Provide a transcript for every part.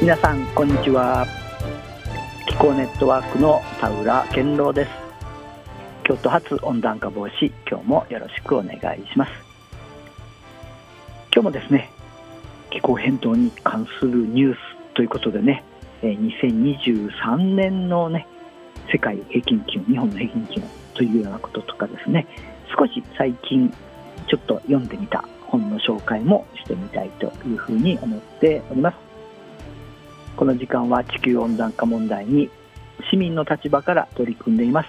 皆さんこんにちは。気候ネットワークの田浦健郎です。京都発温暖化防止今日もよろしくお願いします。今日もですね気候変動に関するニュースということでね2023年のね世界平均気温日本の平均気温というようなこととかですね少し最近ちょっと読んでみた本の紹介もしてみたいというふうに思っております。この時間は地球温暖化問題に市民の立場から取り組んでいます。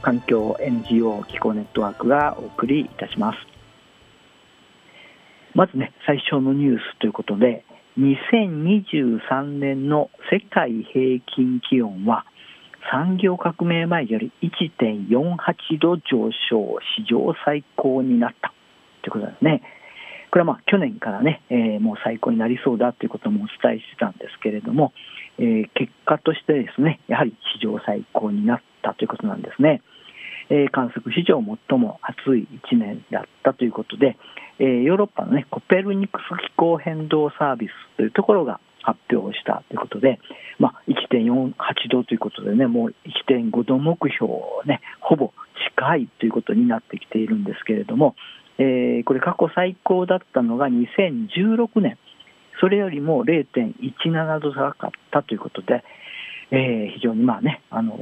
環境 NGO 気候ネットワークがお送りいたします。まずね最初のニュースということで2023年の世界平均気温は産業革命前より1.48度上昇史上最高になった。ということですね。これはまあ去年からね、えー、もう最高になりそうだということもお伝えしてたんですけれども、えー、結果としてですねやはり史上最高になったということなんですね。えー、観測史上最も暑い1年だったということで、えー、ヨーロッパの、ね、コペルニクス気候変動サービスというところが発表したということで、まあ、1.48度ということでね、もう1.5度目標を、ね、ほぼ近いということになってきているんですけれども、えー、これ、過去最高だったのが2016年、それよりも0.17度高かったということで、えー、非常にまあね、あの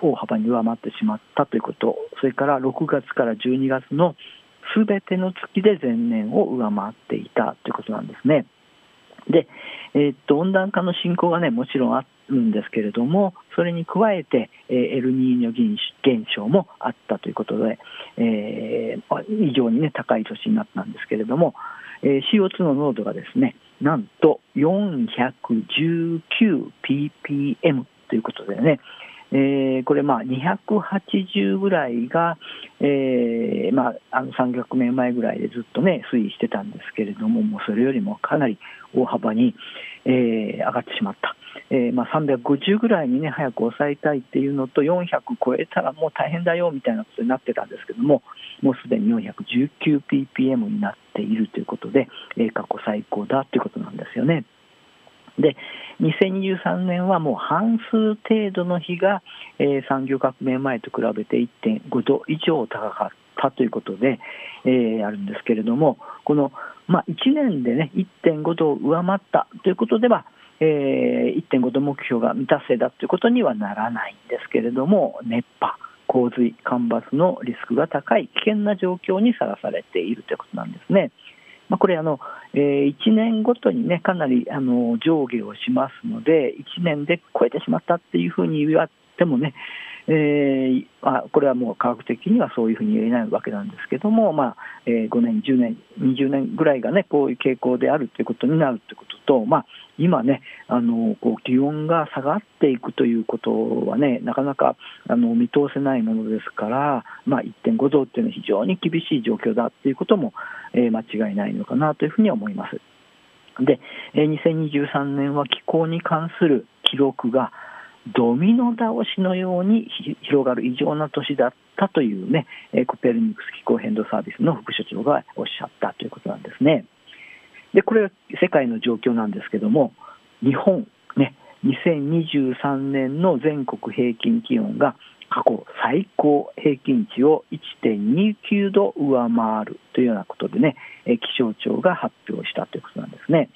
大幅に上回ってしまったということ、それから6月から12月のすべての月で前年を上回っていたということなんですね。で、えー、っと温暖化の進行がねもちろんあるんですけれどもそれに加えて、えー、エルニーニョ現象もあったということで、えー、異常にね高い年になったんですけれども、えー、CO2 の濃度がですねなんと 419ppm ということでね、えー、これ280ぐらいが、えーまあ、あの300年前ぐらいでずっとね推移してたんですけれどももうそれよりもかなり大幅に、えー、上がってしまった、えーまあ、350ぐらいにね早く抑えたいっていうのと400超えたらもう大変だよみたいなことになってたんですけどももうすでに 419ppm になっているということで、えー、過去最高だということなんですよね。で2023年はもう半数程度の日が、えー、産業革命前と比べて1.5度以上高かったということで、えー、あるんですけれどもこの、まあ、1年で、ね、1.5度を上回ったということでは、えー、1.5度目標が未達成だということにはならないんですけれども熱波洪水干ばつのリスクが高い危険な状況にさらされているということなんですね。まあ、これあの、え、1年ごとに、ね、かなりあの上下をしますので、1年で超えてしまったっていうふうに言われてもね、えーまあ、これはもう科学的にはそういうふうに言えないわけなんですけども、まあえー、5年、10年、20年ぐらいが、ね、こういう傾向であるということになるということと、まあ、今ね、あのこう気温が下がっていくということはね、なかなかあの見通せないものですから、まあ、1.5度っていうのは非常に厳しい状況だということも、えー、間違いないのかなというふうに思います。で、えー、2023年は気候に関する記録がドミノ倒しのように広がる異常な年だったというね、コペルニクス気候変動サービスの副所長がおっしゃったということなんですね。で、これは世界の状況なんですけども、日本、ね、2023年の全国平均気温が過去最高平均値を1.29度上回るというようなことでね、気象庁が発表したということなんですね。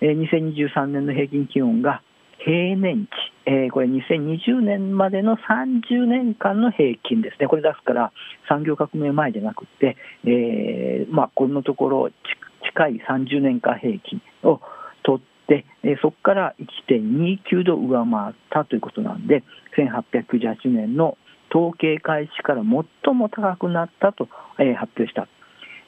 2023年の平均気温が平年値、えー、これ2020年までの30年間の平均ですね、これ出すから産業革命前じゃなくて、えーまあ、このところ近い30年間平均を取って、えー、そこから1.29度上回ったということなんで、1898年の統計開始から最も高くなったと、えー、発表した。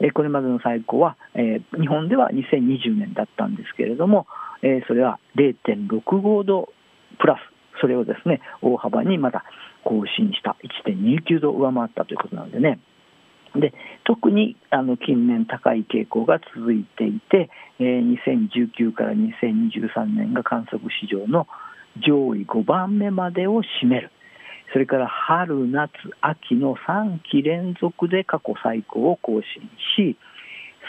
えー、これまでの最高は、えー、日本では2020年だったんですけれども、えー、それは0.65度プラス、それをですね大幅にまた更新した。1.29度上回ったということなんでね。で特にあの近年高い傾向が続いていて、えー、2019から2023年が観測史上の上位5番目までを占める。それから春夏秋の3期連続で過去最高を更新し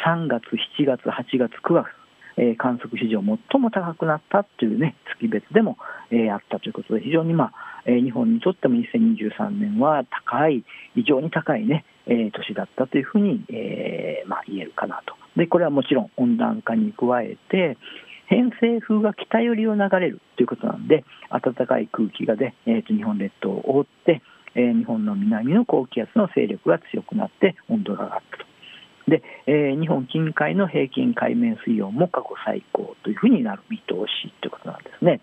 3月7月8月9月え、観測史上最も高くなったというね月別でも、え、あったということで非常にまあ、え、日本にとっても2023年は高い非常に高いね、え、年だったというふうに、えまあ、言えるかなとでこれはもちろん温暖化に加えて偏西風が北寄りを流れるということなんで暖かい空気がで、えー、日本列島を覆ってえ、日本の南の高気圧の勢力が強くなって温度が上がったと。で、えー、日本近海の平均海面水温も過去最高というふうになる見通しということなんですね。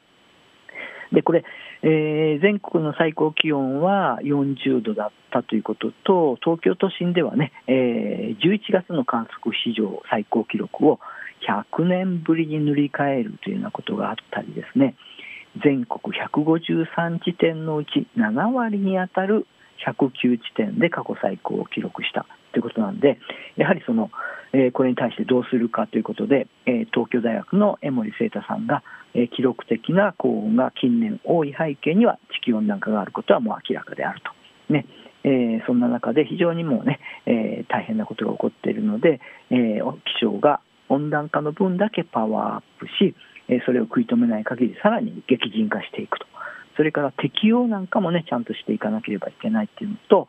でこれ、えー、全国の最高気温は40度だったということと東京都心ではね、えー、11月の観測史上最高記録を100年ぶりに塗り替えるというようなことがあったりですね、全国153地点のうち7割に当たる109地点で過去最高を記録したということなんで、やはりその、えー、これに対してどうするかということで、えー、東京大学の江森聖太さんが、えー、記録的な高温が近年多い背景には地球温暖化があることはもう明らかであると。ねえー、そんな中で非常にもうね、えー、大変なことが起こっているので、えー、気象が温暖化の分だけパワーアップしえ、それを食い止めない限りさらに激甚化していくとそれから適用なんかもねちゃんとしていかなければいけないっていうのと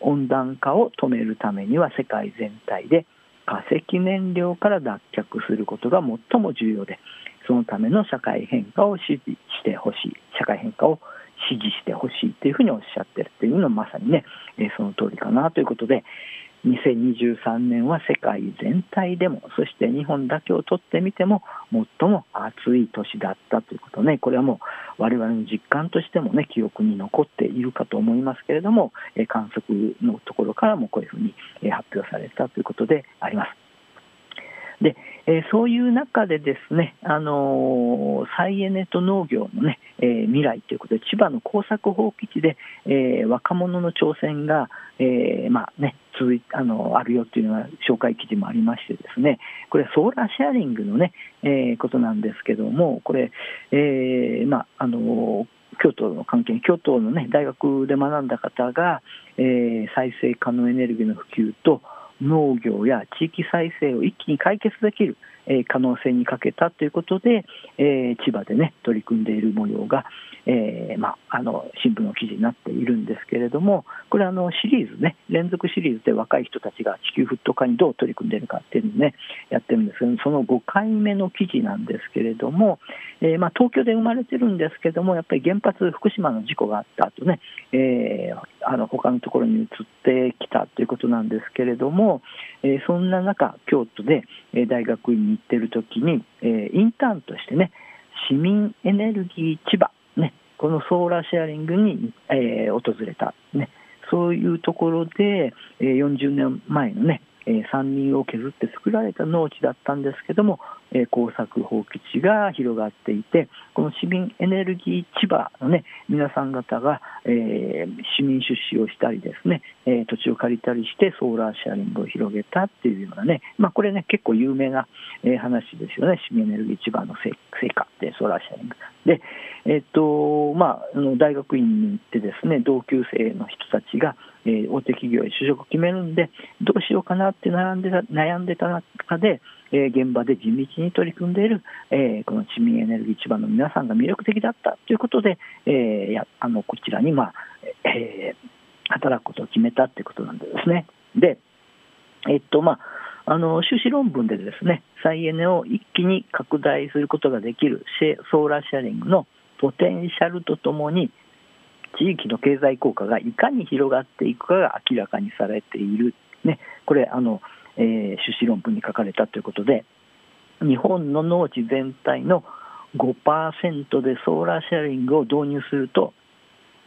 温暖化を止めるためには世界全体で化石燃料から脱却することが最も重要でそのための社会変化を支持してほしい社会変化を支持してほしいというふうにおっしゃってるというのはまさにね、えその通りかなということで、2023年は世界全体でもそして日本だけをとってみても最も暑い年だったということねこれはもう我々の実感としてもね記憶に残っているかと思いますけれども観測のところからもこういうふうに発表されたということであります。で、えー、そういう中でですね、あのー、再エネと農業のね、えー、未来ということで、千葉の耕作放棄地で、えー、若者の挑戦が、えー、まあね、続いあのあるよっていうのは紹介記事もありましてですね、これソーラーシェアリングのね、えー、ことなんですけども、これ、えー、まあ、あの京都の関係京都の、ね、大学で学んだ方が、えー、再生可能エネルギーの普及と、農業や地域再生を一気に解決できる可能性にかけたということで、え、千葉でね取り組んでいる模様が、えー、まあ、あの新聞の記事になっているんですけれどもこれあのシリーズね連続シリーズで若い人たちが地球沸騰化にどう取り組んでいるかっていうのをねやってるんですけどその5回目の記事なんですけれども、えー、まあ、東京で生まれてるんですけどもやっぱり原発福島の事故があった後ね、えー、あの他のところに移ってきたということなんですけれども、えそんな中京都で大学院に行ってる時に、えインターンとしてね市民エネルギー千葉、ね、このソーラーシェアリングに、え訪れた、ね、そういうところで、え40年前のねえ山林を削って作られた農地だったんですけども、え耕作放棄地が広がっていてこの市民エネルギー千葉のね皆さん方が、えー、市民出資をしたりですね、えー、土地を借りたりしてソーラーシェアリングを広げたっていうようなね、まあ、これね結構有名な、え話ですよね。市民エネルギー千葉の成果ってソーラーシェアリング。で、えっとまあ、大学院に行ってですね同級生の人たちがえ、大手企業へ就職を決めるんで、どうしようかなって悩んでた悩んでた中で、え、現場で地道に取り組んでいる、え、この市民エネルギー千葉の皆さんが魅力的だったということで、え、やあのこちらに、まあえ、働くことを決めたということなんですね。で、えっとまああの修士論文でですね再エネを一気に拡大することができるソーラーシェアリングのポテンシャルとともに地域の経済効果がいかに広がっていくかが明らかにされている、ね、これあの、えー、修士論文に書かれたということで日本の農地全体の5%でソーラーシェアリングを導入すると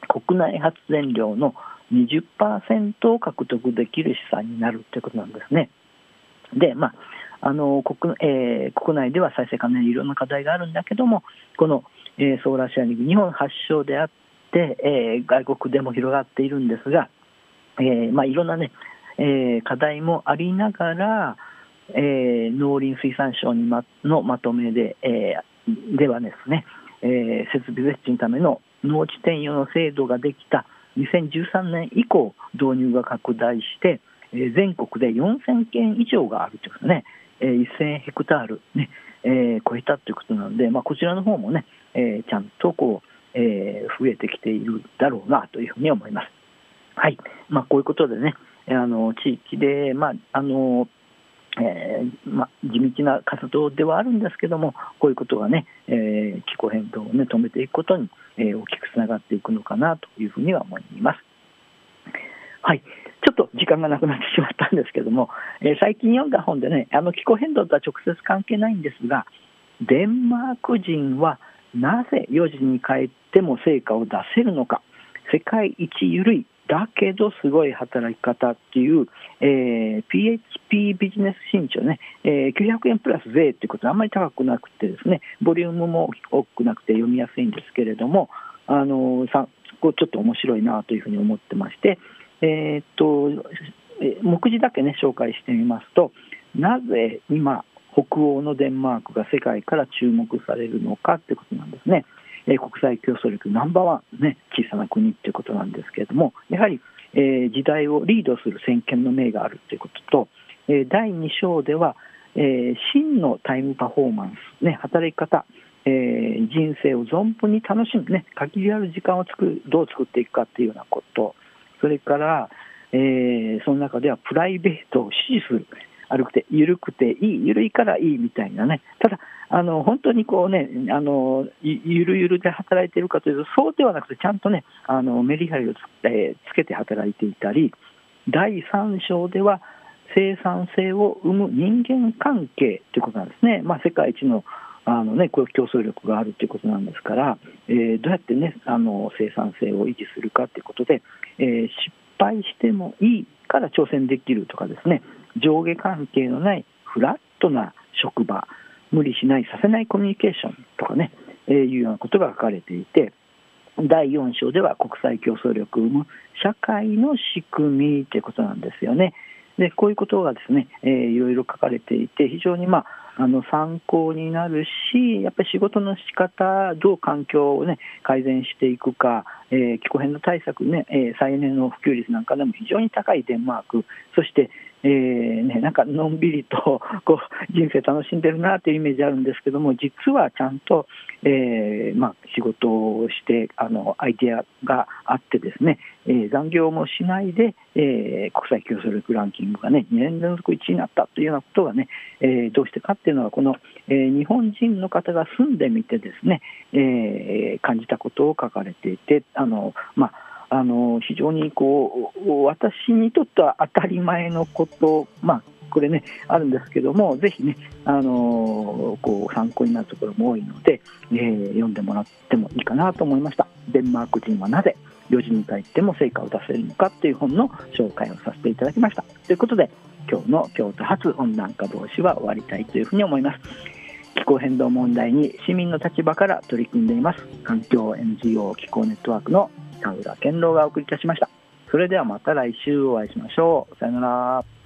国内発電量の20%を獲得できる資産になるということなんですね。で、まああの国えー、国内では再生可能にいろんな課題があるんだけどもこの、えー、ソーラーシェアリング日本発祥であっ、えー、外国でも広がっているんですが、えーまあ、いろんなね、えー、課題もありながら、えー、農林水産省にまのまとめで,、えー、ではですね、えー、設備設置のための農地転用の制度ができた2013年以降導入が拡大して、えー、全国で4000件以上があるということね、えー、1000ヘクタールね、えー、超えたということなので、まあ、こちらの方もね、えー、ちゃんとこう、えー、増えてきているだろうなというふうに思います。はいまあ、こういうことでね、あの地域で、まああのえーまあ、地道な活動ではあるんですけども、こういうことがね、えー、気候変動を、ね、止めていくことに、えー、大きくつながっていくのかなというふうには思います。はい、ちょっと時間がなくなってしまったんですけども、えー、最近読んだ本でね、あの気候変動とは直接関係ないんですが、デンマーク人はなぜ4時に帰っても成果を出せるのか、世界一緩いだけどすごい働き方っていう、えー、PHP ビジネス新潮ね、えー、900円プラス税っていうことはあんまり高くなくてですね、ボリュームも多くなくて読みやすいんですけれども、あのさこちょっと面白いなというふうに思ってまして、えー、っと目次だけね紹介してみますと、なぜ今北欧のデンマークが世界から注目されるのかってことなんですね。え国際競争力ナンバーワン、ね、小さな国ということなんですけれども、やはり、えー、時代をリードする先見の明があるということと、えー、第2章では、えー、真のタイムパフォーマンス、ね、働き方、えー、人生を存分に楽しむ、ね、限りある時間を作るどう作っていくかというようなこと、それから、えー、その中ではプライベートを支持する、歩くて、緩くていい、緩いからいいみたいなね、ただ、あの本当にこうね、あのゆるゆるで働いているかというと、そうではなくて、ちゃんとね、あのメリハリをつ,、えー、つけて働いていたり、第3章では、生産性を生む人間関係ということなんですね、まあ、世界一のあの、ね、こういう競争力があるということなんですから、えー、どうやって、ね、あの生産性を維持するかということで、えー、失敗してもいいから挑戦できるとかですね、上下関係のないフラットな職場、無理しない、させないコミュニケーションとかね、えー、いうようなことが書かれていて、第4章では国際競争力を生む社会の仕組みということなんですよね。でこういうことがですね、えー、いろいろ書かれていて非常に、まあ、あの参考になるしやっぱり仕事の仕方どう環境を、ね、改善していくか、えー、気候変動対策ね、えー、再エネの普及率なんかでも非常に高いデンマークそしてえーね、なんかのんびりと こう人生楽しんでるなというイメージあるんですけども実はちゃんと、えーまあ、仕事をしてあのアイデアがあってですね、えー、残業もしないで、えー、国際競争力ランキングがね2年連続1位になったというようなことがね、えー、どうしてかっていうのはこの、えー、日本人の方が住んでみてですね、えー、感じたことを書かれていてあのまああの非常にこう私にとっては当たり前のこと、まあ、これねあるんですけどもぜひねあのこう参考になるところも多いので、えー、読んでもらってもいいかなと思いました。デンマーク人はなぜ4時に帰っても成果を出せるのかという本の紹介をさせていただきました。ということで今日の京都発温暖化防止は終わりたいというふうに思います。気候変動問題に市民の立場から取り組んでいます。環境 NGO 気候ネットワークの田浦健郎がお送りいたしました。それではまた来週お会いしましょう。さよなら。